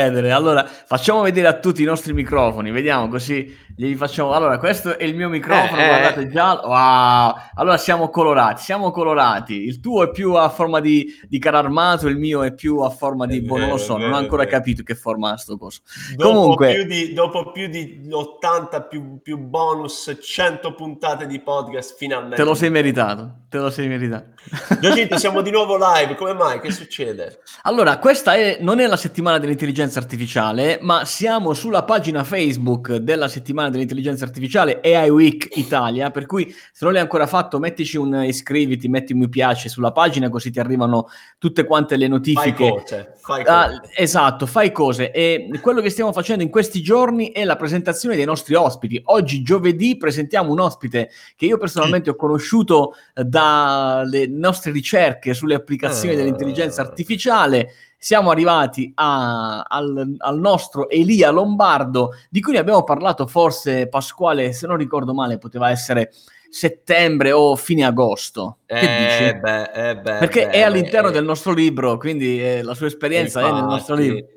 Allora, facciamo vedere a tutti i nostri microfoni, vediamo così gli facciamo. Allora, questo è il mio microfono, Eh, eh. guardate già. Wow! Allora siamo colorati, siamo colorati. Il tuo è più a forma di, di carro armato, il mio è più a forma di. Boh, non lo so, non ho ancora capito che forma ha sto coso. Dopo, Comunque- più di, dopo più di 80 più, più bonus, 100 puntate di podcast, finalmente. Te lo sei meritato, te lo sei meritato. Giacinto, siamo di nuovo live, come mai? Che succede? Allora, questa è- non è la settimana dell'intelligenza artificiale, ma siamo sulla pagina Facebook della settimana dell'intelligenza artificiale AI Week Italia, per cui se non l'hai ancora fatto mettici un iscriviti, metti un mi piace sulla pagina così ti arrivano tutte quante le Fai notifiche. cose, fai Ah, cose. esatto, fai cose e quello che stiamo facendo in questi giorni è la presentazione dei nostri ospiti. Oggi giovedì presentiamo un ospite che io personalmente ho conosciuto eh, dalle nostre ricerche sulle applicazioni Ah. dell'intelligenza artificiale. Siamo arrivati a- al, al nostro Elia Lombardo, di cui ne abbiamo parlato forse, Pasquale, se non ricordo male, poteva essere settembre o fine agosto. Che dici? Eh beh, eh beh, Perché beh, è all'interno eh, del nostro libro, quindi eh, la sua esperienza è nel nostro infatti, libro.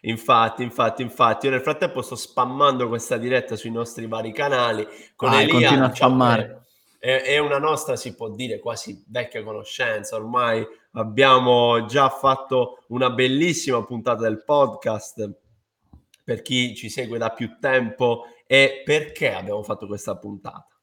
Infatti, infatti, infatti, io nel frattempo sto spammando questa diretta sui nostri vari canali con Vai, Elia, continua a diciamo spammare. che È, è una nostra, si può dire, quasi vecchia conoscenza. Ormai abbiamo già fatto una bellissima puntata del podcast per chi ci segue da più tempo. E perché abbiamo fatto questa puntata?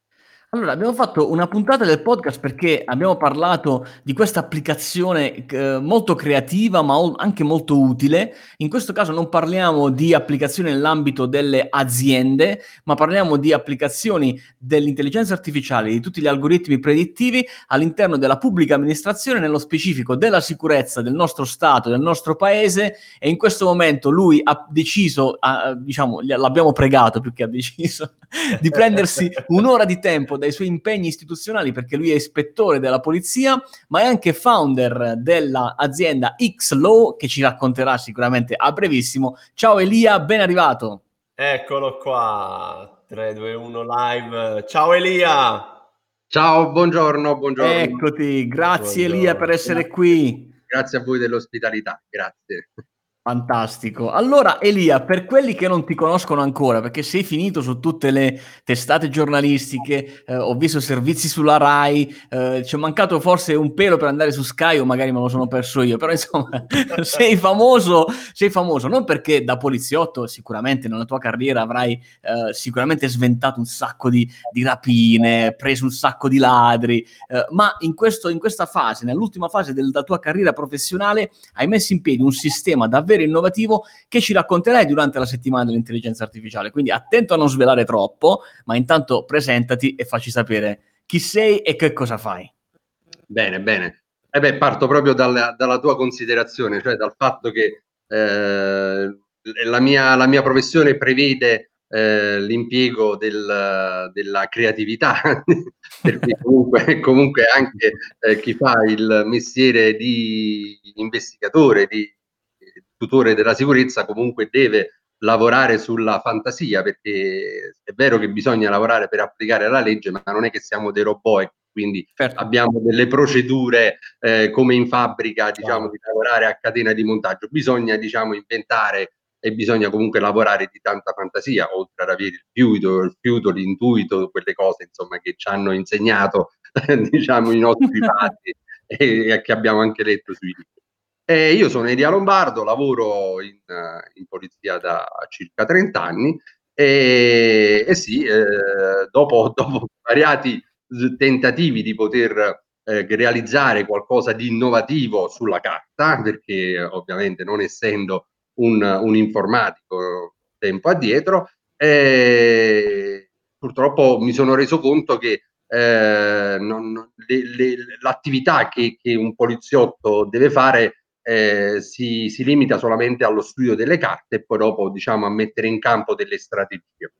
Allora, abbiamo fatto una puntata del podcast perché abbiamo parlato di questa applicazione eh, molto creativa, ma o- anche molto utile. In questo caso non parliamo di applicazioni nell'ambito delle aziende, ma parliamo di applicazioni dell'intelligenza artificiale, di tutti gli algoritmi predittivi all'interno della pubblica amministrazione, nello specifico della sicurezza del nostro Stato, del nostro Paese. E in questo momento lui ha deciso, ha- diciamo, l'abbiamo pregato più che ha deciso, di prendersi un'ora di tempo dai suoi impegni istituzionali perché lui è ispettore della polizia, ma è anche founder dell'azienda X-Law che ci racconterà sicuramente a brevissimo. Ciao Elia, ben arrivato. Eccolo qua, 3, 2, 1 live. Ciao Elia! Ciao, buongiorno, buongiorno. Eccoti, grazie Buongiorno. Elia per essere qui. Grazie a voi dell'ospitalità, grazie. Fantastico. Allora, Elia, per quelli che non ti conoscono ancora, perché sei finito su tutte le testate giornalistiche, eh, ho visto servizi sulla Rai, eh, ci è mancato forse un pelo per andare su Sky o magari me lo sono perso io, però insomma, sei famoso, sei famoso non perché da poliziotto sicuramente nella tua carriera avrai eh, sicuramente sventato un sacco di, di rapine, preso un sacco di ladri, eh, ma in, questo, in questa fase, nell'ultima fase della tua carriera professionale, hai messo in piedi un sistema davvero innovativo che ci racconterai durante la settimana dell'intelligenza artificiale. Quindi attento a non svelare troppo, ma intanto presentati e facci sapere chi sei e che cosa fai. Bene, bene. Eh beh, parto proprio dalla, dalla tua considerazione, cioè dal fatto che eh, la, mia, la mia professione prevede eh, l'impiego del- della creatività, perché comunque, comunque anche eh, chi fa il mestiere di investigatore, di tutore della sicurezza, comunque deve lavorare sulla fantasia, perché è vero che bisogna lavorare per applicare la legge, ma non è che siamo dei robot, e quindi Certo. abbiamo delle procedure eh, come in fabbrica, diciamo, di lavorare a catena di montaggio. Bisogna, diciamo, inventare e bisogna comunque lavorare di tanta fantasia, oltre ad avere il fiuto, il fiuto, l'intuito, quelle cose, insomma, che ci hanno insegnato, diciamo, i nostri padri e, e che abbiamo anche letto sui libri. Eh, io sono Elia Lombardo, lavoro in, in polizia da circa 30 anni e, e sì, eh, dopo, dopo svariati s- tentativi di poter eh, realizzare qualcosa di innovativo sulla carta, perché ovviamente non essendo un, un informatico tempo addietro, purtroppo mi sono reso conto che eh, non- le- le- l'attività che, che un poliziotto deve fare eh, si, si limita solamente allo studio delle carte e poi dopo diciamo a mettere in campo delle strategie.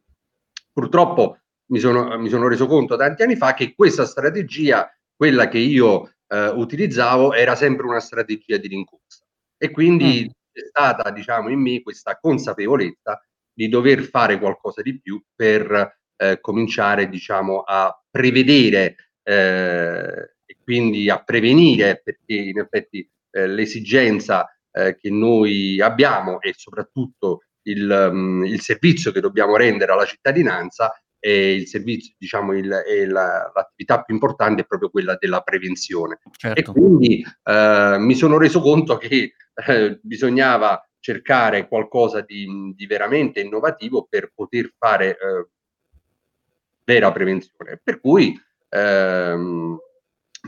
Purtroppo mi sono, mi sono reso conto tanti anni fa che questa strategia, quella che io eh, utilizzavo, era sempre una strategia di rincorsa e quindi Mm. è stata diciamo in me questa consapevolezza di dover fare qualcosa di più per eh, cominciare diciamo a prevedere eh, e quindi a prevenire perché in effetti eh, l'esigenza eh, che noi abbiamo e soprattutto il, um, il, servizio che dobbiamo rendere alla cittadinanza e il servizio, diciamo, il, la, l'attività più importante è proprio quella della prevenzione. Certo. E quindi eh, mi sono reso conto che eh, bisognava cercare qualcosa di, di, veramente innovativo per poter fare eh, vera prevenzione. Per cui ehm,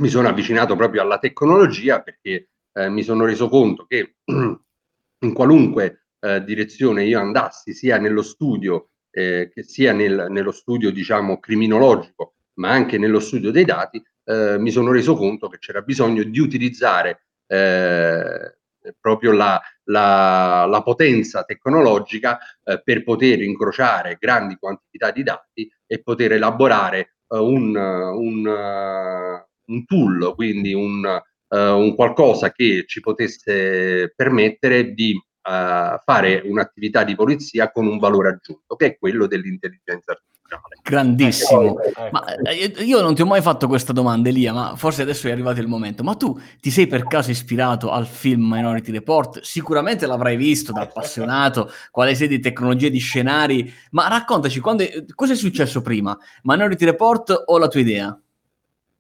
mi sono avvicinato proprio alla tecnologia perché eh, mi sono reso conto che in qualunque eh, direzione io andassi, sia nello studio eh, che sia nel, nello studio diciamo criminologico, ma anche nello studio dei dati, eh, mi sono reso conto che c'era bisogno di utilizzare eh, proprio la, la, la, potenza tecnologica per poter incrociare grandi quantità di dati e poter elaborare un, un, un, tool, quindi un, uh, un qualcosa che ci potesse permettere di fare un'attività di polizia con un valore aggiunto, che è quello dell'intelligenza artificiale. Grandissimo. Ma eh, io non ti ho mai fatto questa domanda, Elia, ma forse adesso è arrivato il momento. Ma tu ti sei per caso ispirato al film Minority Report? Sicuramente l'avrai visto da appassionato, quale sei di tecnologie, di scenari, ma raccontaci, quando, cosa è successo prima? Minority Report o la tua idea?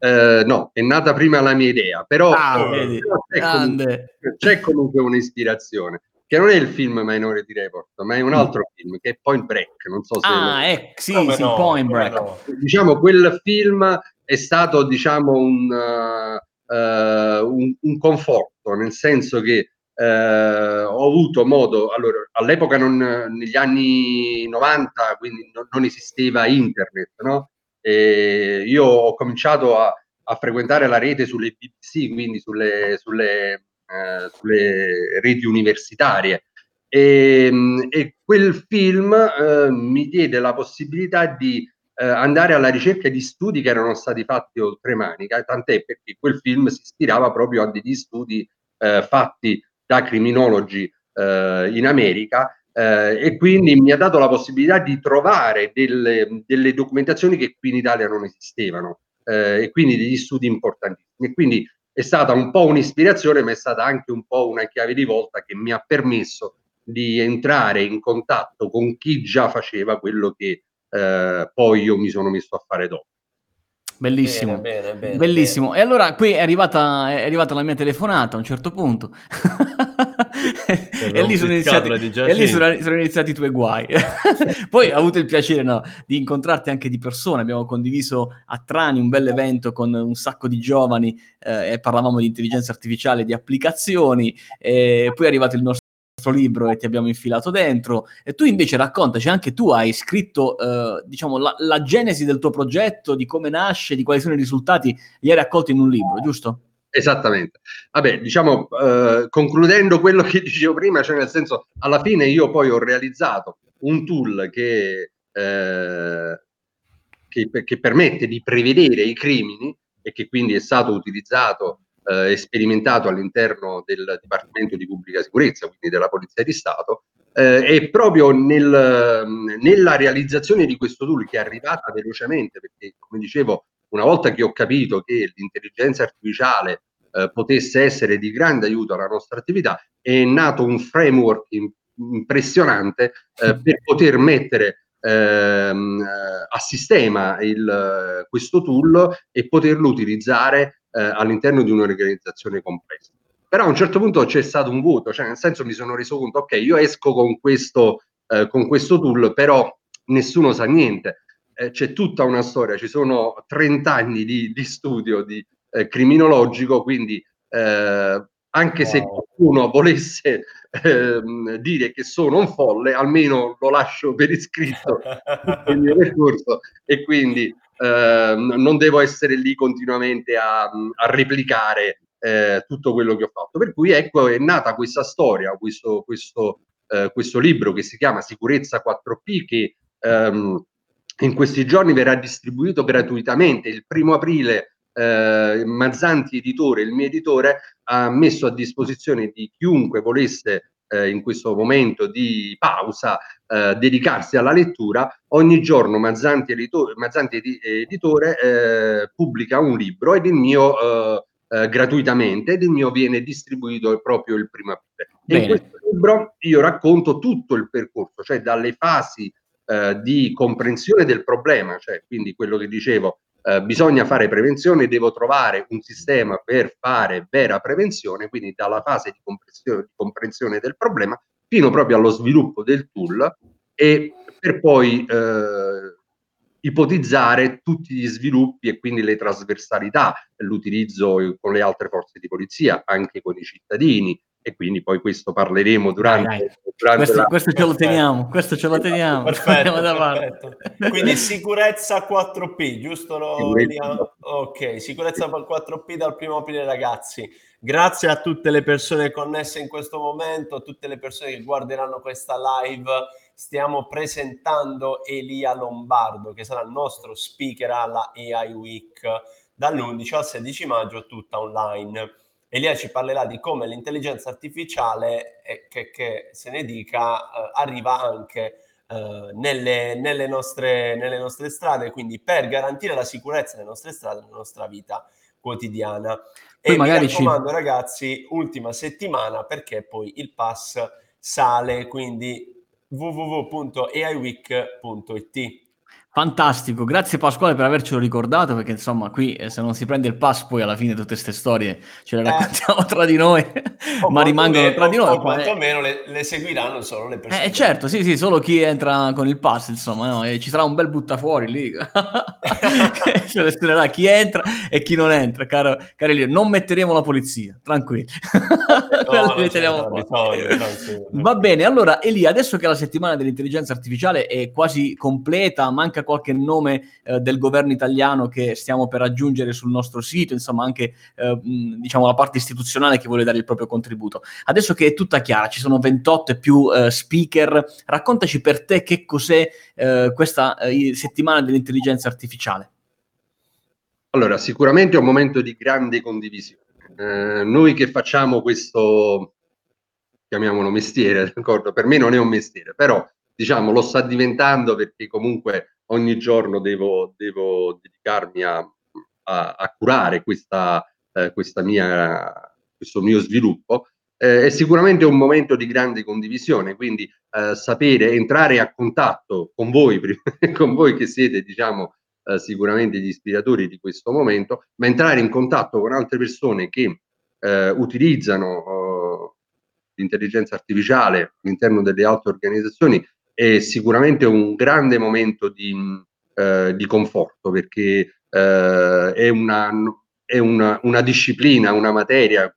Eh, no, è nata prima la mia idea, però, ah, eh, però c'è, comunque, c'è, comunque, un'ispirazione che non è il film Minority Report, ma è un mm. altro mm. film che è Point Break. Non so se ah, è, eh, sì, sì, no, Point Break. No. Diciamo, quel film è stato, diciamo, un, uh, uh, un, un conforto, nel senso che uh, ho avuto modo, allora, all'epoca non, negli anni 90, quindi non, non esisteva internet, no? E io ho cominciato a, a frequentare la rete sulle BBC, quindi sulle, sulle eh, sulle reti universitarie. E, ehm, e quel film eh, mi diede la possibilità di eh, andare alla ricerca di studi che erano stati fatti oltre Manica, tant'è perché quel film si ispirava proprio a degli studi eh, fatti da criminologi eh, in America eh, e quindi mi ha dato la possibilità di trovare delle, delle documentazioni che qui in Italia non esistevano eh, e quindi degli studi importantissimi. E quindi è stata un po' un'ispirazione, ma è stata anche un po' una chiave di volta che mi ha permesso di entrare in contatto con chi già faceva quello che eh, poi io mi sono messo a fare dopo. Bellissimo, bene, bene, bene, bellissimo. E allora qui è arrivata, è arrivata, la mia telefonata a un certo punto. E, lì sono, iniziati, e lì sono, sono iniziati, i tuoi guai. Poi ho avuto il piacere no, di incontrarti anche di persona, abbiamo condiviso a Trani un bel evento con un sacco di giovani eh, e parlavamo di intelligenza artificiale, di applicazioni e poi è arrivato il nostro libro e ti abbiamo infilato dentro. E tu invece raccontaci, anche tu hai scritto, eh, diciamo, la, la, genesi del tuo progetto, di come nasce, di quali sono i risultati, li hai raccolti in un libro, giusto? Esattamente. Vabbè, diciamo, eh, concludendo quello che dicevo prima, cioè nel senso, alla fine io poi ho realizzato un tool che, eh, che, che permette di prevedere i crimini e che quindi è stato utilizzato eh, sperimentato all'interno del Dipartimento di Pubblica Sicurezza, quindi della Polizia di Stato, eh, e proprio nel, nella realizzazione di questo tool che è arrivata velocemente, perché come dicevo, una volta che ho capito che l'intelligenza artificiale eh, potesse essere di grande aiuto alla nostra attività, è nato un framework in, impressionante eh, per poter mettere ehm, a sistema il, questo tool e poterlo utilizzare eh, all'interno di un'organizzazione complessa. Però a un certo punto c'è stato un vuoto, cioè nel senso mi sono reso conto, ok, io esco con questo, eh, con questo tool, però nessuno sa niente. Eh, c'è tutta una storia, ci sono 30 anni di, di studio di, eh, criminologico, quindi eh, anche wow. se qualcuno volesse ehm, dire che sono un folle, almeno lo lascio per iscritto il mio percorso e quindi eh, non devo essere lì continuamente a, a replicare eh, tutto quello che ho fatto. Per cui ecco è nata questa storia, questo, questo, eh, questo libro che si chiama Sicurezza 4P che ehm, in questi giorni verrà distribuito gratuitamente. Il primo aprile eh, Mazzanti Editore, il mio editore, ha messo a disposizione di chiunque volesse eh, in questo momento di pausa eh, dedicarsi alla lettura, ogni giorno Mazzanti Editore, Mazzanti Editore eh, pubblica un libro ed il mio eh, eh, gratuitamente ed il mio viene distribuito proprio il primo aprile. In questo libro io racconto tutto il percorso, cioè dalle fasi eh, di comprensione del problema, cioè quindi quello che dicevo, eh, bisogna fare prevenzione, devo trovare un sistema per fare vera prevenzione, quindi dalla fase di comprensione, di comprensione del problema fino proprio allo sviluppo del tool e per poi eh, ipotizzare tutti gli sviluppi e quindi le trasversalità, l'utilizzo con le altre forze di polizia, anche con i cittadini, e quindi poi questo parleremo durante, dai, dai. durante questo, la... questo, ce lo teniamo questo ce lo teniamo. perfetto, perfetto. quindi sicurezza 4P giusto sicurezza. ok sicurezza 4P dal primo aprile ragazzi. Grazie a tutte le persone connesse in questo momento a tutte le persone che guarderanno questa live. Stiamo presentando Elia Lombardo che sarà il nostro speaker alla AI Week dall'11 al 16 maggio tutta online Elia ci parlerà di come l'intelligenza artificiale, eh, che, che, se ne dica, eh, arriva anche eh, nelle, nelle, nostre, nelle, nostre, strade, quindi per garantire la sicurezza delle nostre strade, nella nostra vita quotidiana. Poi e mi raccomando ci... ragazzi, ultima settimana perché poi il pass sale, quindi www.aiweek.it. Fantastico, grazie Pasquale per avercelo ricordato perché insomma qui eh, se non si prende il pass poi alla fine tutte queste storie ce le eh. raccontiamo eh. tra di noi, ma rimangono tra di noi. O quantomeno le, le, seguiranno solo le persone. Eh certo, sì sì, solo chi entra con il pass insomma, no? e ci sarà un bel buttafuori lì, selezionerà chi entra e chi non entra, caro, cari lì, non metteremo la polizia, tranquilli. No, metteremo Va bene, allora Elia, adesso che la settimana dell'intelligenza artificiale è quasi completa, manca qualche nome eh, del governo italiano che stiamo per aggiungere sul nostro sito, insomma anche eh, diciamo la parte istituzionale che vuole dare il proprio contributo. Adesso che è tutta chiara, ci sono 28 e più eh, speaker, raccontaci per te che cos'è eh, questa eh, settimana dell'intelligenza artificiale. Allora, sicuramente è un momento di grande condivisione. Eh, noi che facciamo questo, chiamiamolo mestiere, d'accordo? Per me non è un mestiere, però diciamo lo sta diventando perché comunque ogni giorno devo, devo dedicarmi a, a, a curare questa, eh, questa mia, questo mio sviluppo, eh, è sicuramente un momento di grande condivisione, quindi eh, sapere, entrare a contatto con voi, con voi che siete, diciamo, eh, sicuramente gli ispiratori di questo momento, ma entrare in contatto con altre persone che eh, utilizzano oh, l'intelligenza artificiale all'interno delle altre organizzazioni è sicuramente un grande momento di, eh, di conforto perché eh, è, una, è una, una, disciplina, una materia,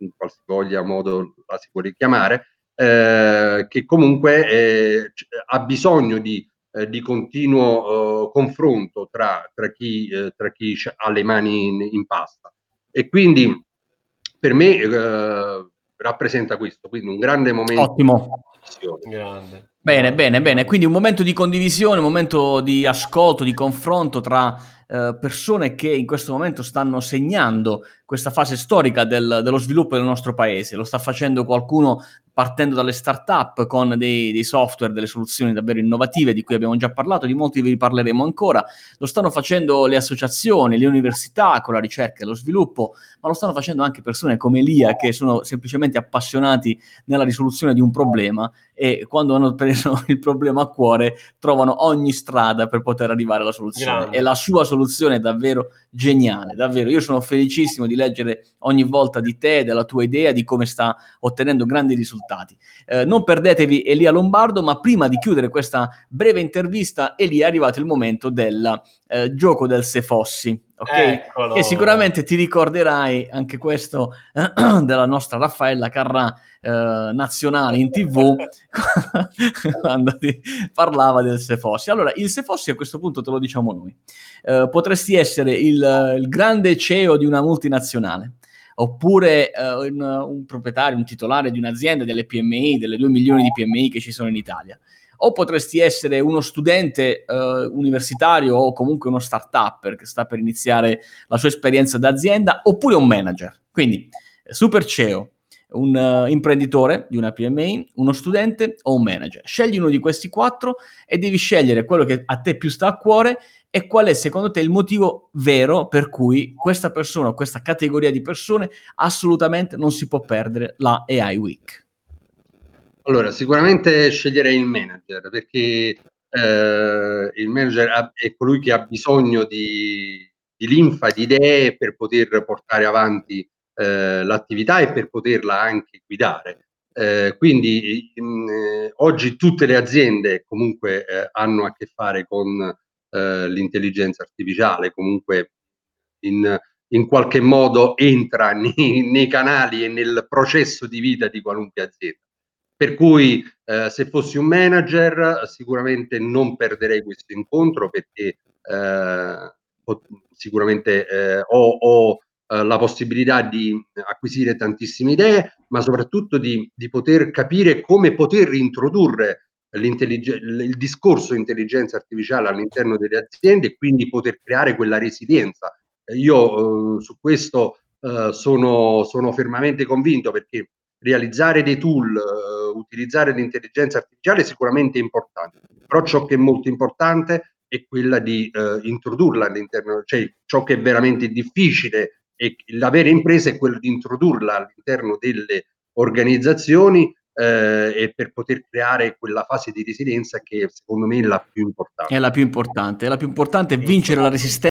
in qualsivoglia modo la si può richiamare, eh, che comunque ha bisogno di, eh, di continuo eh, confronto tra, tra, chi, eh, tra chi ha le mani in, in pasta. E quindi per me rappresenta questo, quindi un grande momento. Ottimo. Grande. Bene, bene, bene. Quindi un momento di condivisione, un momento di ascolto, di confronto tra eh, persone che in questo momento stanno segnando questa fase storica del, dello sviluppo del nostro paese. Lo sta facendo qualcuno partendo dalle start-up con dei, dei, software, delle soluzioni davvero innovative di cui abbiamo già parlato, di molti vi parleremo ancora. Lo stanno facendo le associazioni, le università con la ricerca e lo sviluppo, ma lo stanno facendo anche persone come Elia che sono semplicemente appassionati nella risoluzione di un problema e quando hanno preso il problema a cuore trovano ogni strada per poter arrivare alla soluzione. Grande. E la sua soluzione è davvero geniale, davvero. Io sono felicissimo di leggere ogni volta di te, della tua idea, di come sta ottenendo grandi risultati. Eh, non perdetevi Elia Lombardo, ma prima di chiudere questa breve intervista, Elia, è arrivato il momento del eh, gioco del Se Fossi. Ok, che sicuramente ti ricorderai anche questo della nostra Raffaella Carrà eh, nazionale in tv quando ti parlava del Se Fossi. Allora, il Se Fossi a questo punto te lo diciamo noi. Eh, potresti essere il, il, grande CEO di una multinazionale oppure eh, un, un proprietario, un titolare di un'azienda, delle PMI, delle 2 milioni di PMI che ci sono in Italia o potresti essere uno studente eh, universitario o comunque uno start-up che sta per iniziare la sua esperienza d'azienda, oppure un manager. Quindi super CEO, un uh, imprenditore di una PMI, uno studente o un manager. Scegli uno di questi quattro e devi scegliere quello che a te più sta a cuore e qual è secondo te il motivo vero per cui questa persona o questa categoria di persone assolutamente non si può perdere la AI Week? Allora, sicuramente sceglierei il manager perché eh, il manager è colui che ha bisogno di, di linfa, di idee per poter portare avanti eh, l'attività e per poterla anche guidare. Eh, quindi in, eh, oggi tutte le aziende comunque eh, hanno a che fare con eh, l'intelligenza artificiale, comunque in, in qualche modo entra nei, nei, canali e nel processo di vita di qualunque azienda. Per cui eh, se fossi un manager sicuramente non perderei questo incontro perché eh, sicuramente eh, ho, ho eh, la possibilità di acquisire tantissime idee, ma soprattutto di, di poter capire come poter introdurre il discorso intelligenza artificiale all'interno delle aziende e quindi poter creare quella resilienza. Io eh, su questo eh, sono, sono, fermamente convinto perché realizzare dei tool, eh, utilizzare l'intelligenza artificiale è sicuramente importante, però ciò che è molto importante è quella di eh, introdurla all'interno, cioè ciò che è veramente difficile e la vera impresa è quella di introdurla all'interno delle organizzazioni eh, e per poter creare quella fase di resilienza che secondo me è la più importante. È la più importante, è la più importante vincere la resistenza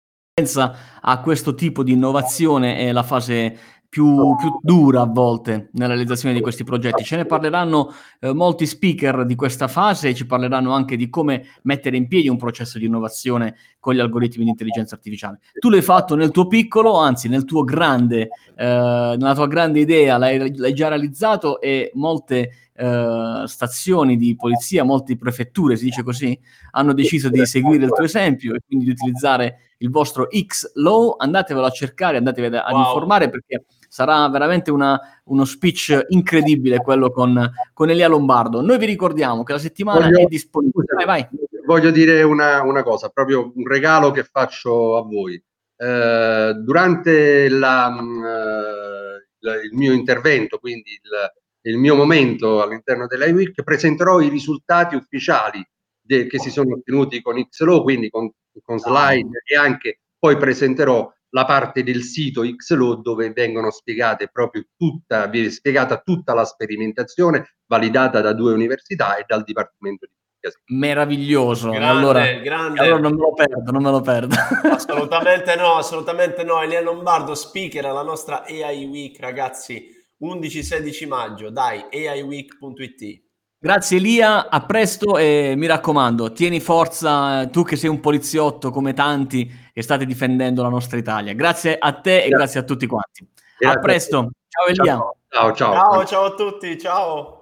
a questo tipo di innovazione è la fase più, più, dura a volte nella realizzazione di questi progetti. Ce ne parleranno eh, molti speaker di questa fase e ci parleranno anche di come mettere in piedi un processo di innovazione con gli algoritmi di intelligenza artificiale. Tu l'hai fatto nel tuo piccolo, anzi nel tuo grande, eh, nella tua grande idea, l'hai, l'hai già realizzato e molte eh, stazioni di polizia, molte prefetture, si dice così, hanno deciso di seguire il tuo esempio e quindi di utilizzare il vostro X-Law. Andatevelo a cercare, andatevi ad wow. informare perché sarà veramente una, uno speech incredibile quello con, con, Elia Lombardo. Noi vi ricordiamo che la settimana voglio, è disponibile. Vai, vai. Voglio dire una, una, cosa, proprio un regalo che faccio a voi. Eh, durante la, mh, eh, il mio intervento, quindi il, il mio momento all'interno dell'IWIC, presenterò i risultati ufficiali de, che si sono ottenuti con XLO, quindi con, con slide e anche poi presenterò la parte del sito XLO dove vengono spiegate proprio tutta, viene spiegata tutta la sperimentazione validata da due università e dal Dipartimento di. Meraviglioso, grande, allora, grande. allora non me lo perdo, non me lo perdo. Assolutamente no, assolutamente no. Elia Lombardo, speaker alla nostra AI Week, ragazzi, 11-16 maggio, dai, aiweek.it. Grazie Elia, a presto e mi raccomando, tieni forza tu che sei un poliziotto come tanti che state difendendo la nostra Italia. Grazie a te e grazie a tutti quanti. Grazie. A presto. Ciao Elia. Ciao, ciao. Ciao, ciao a tutti. Ciao.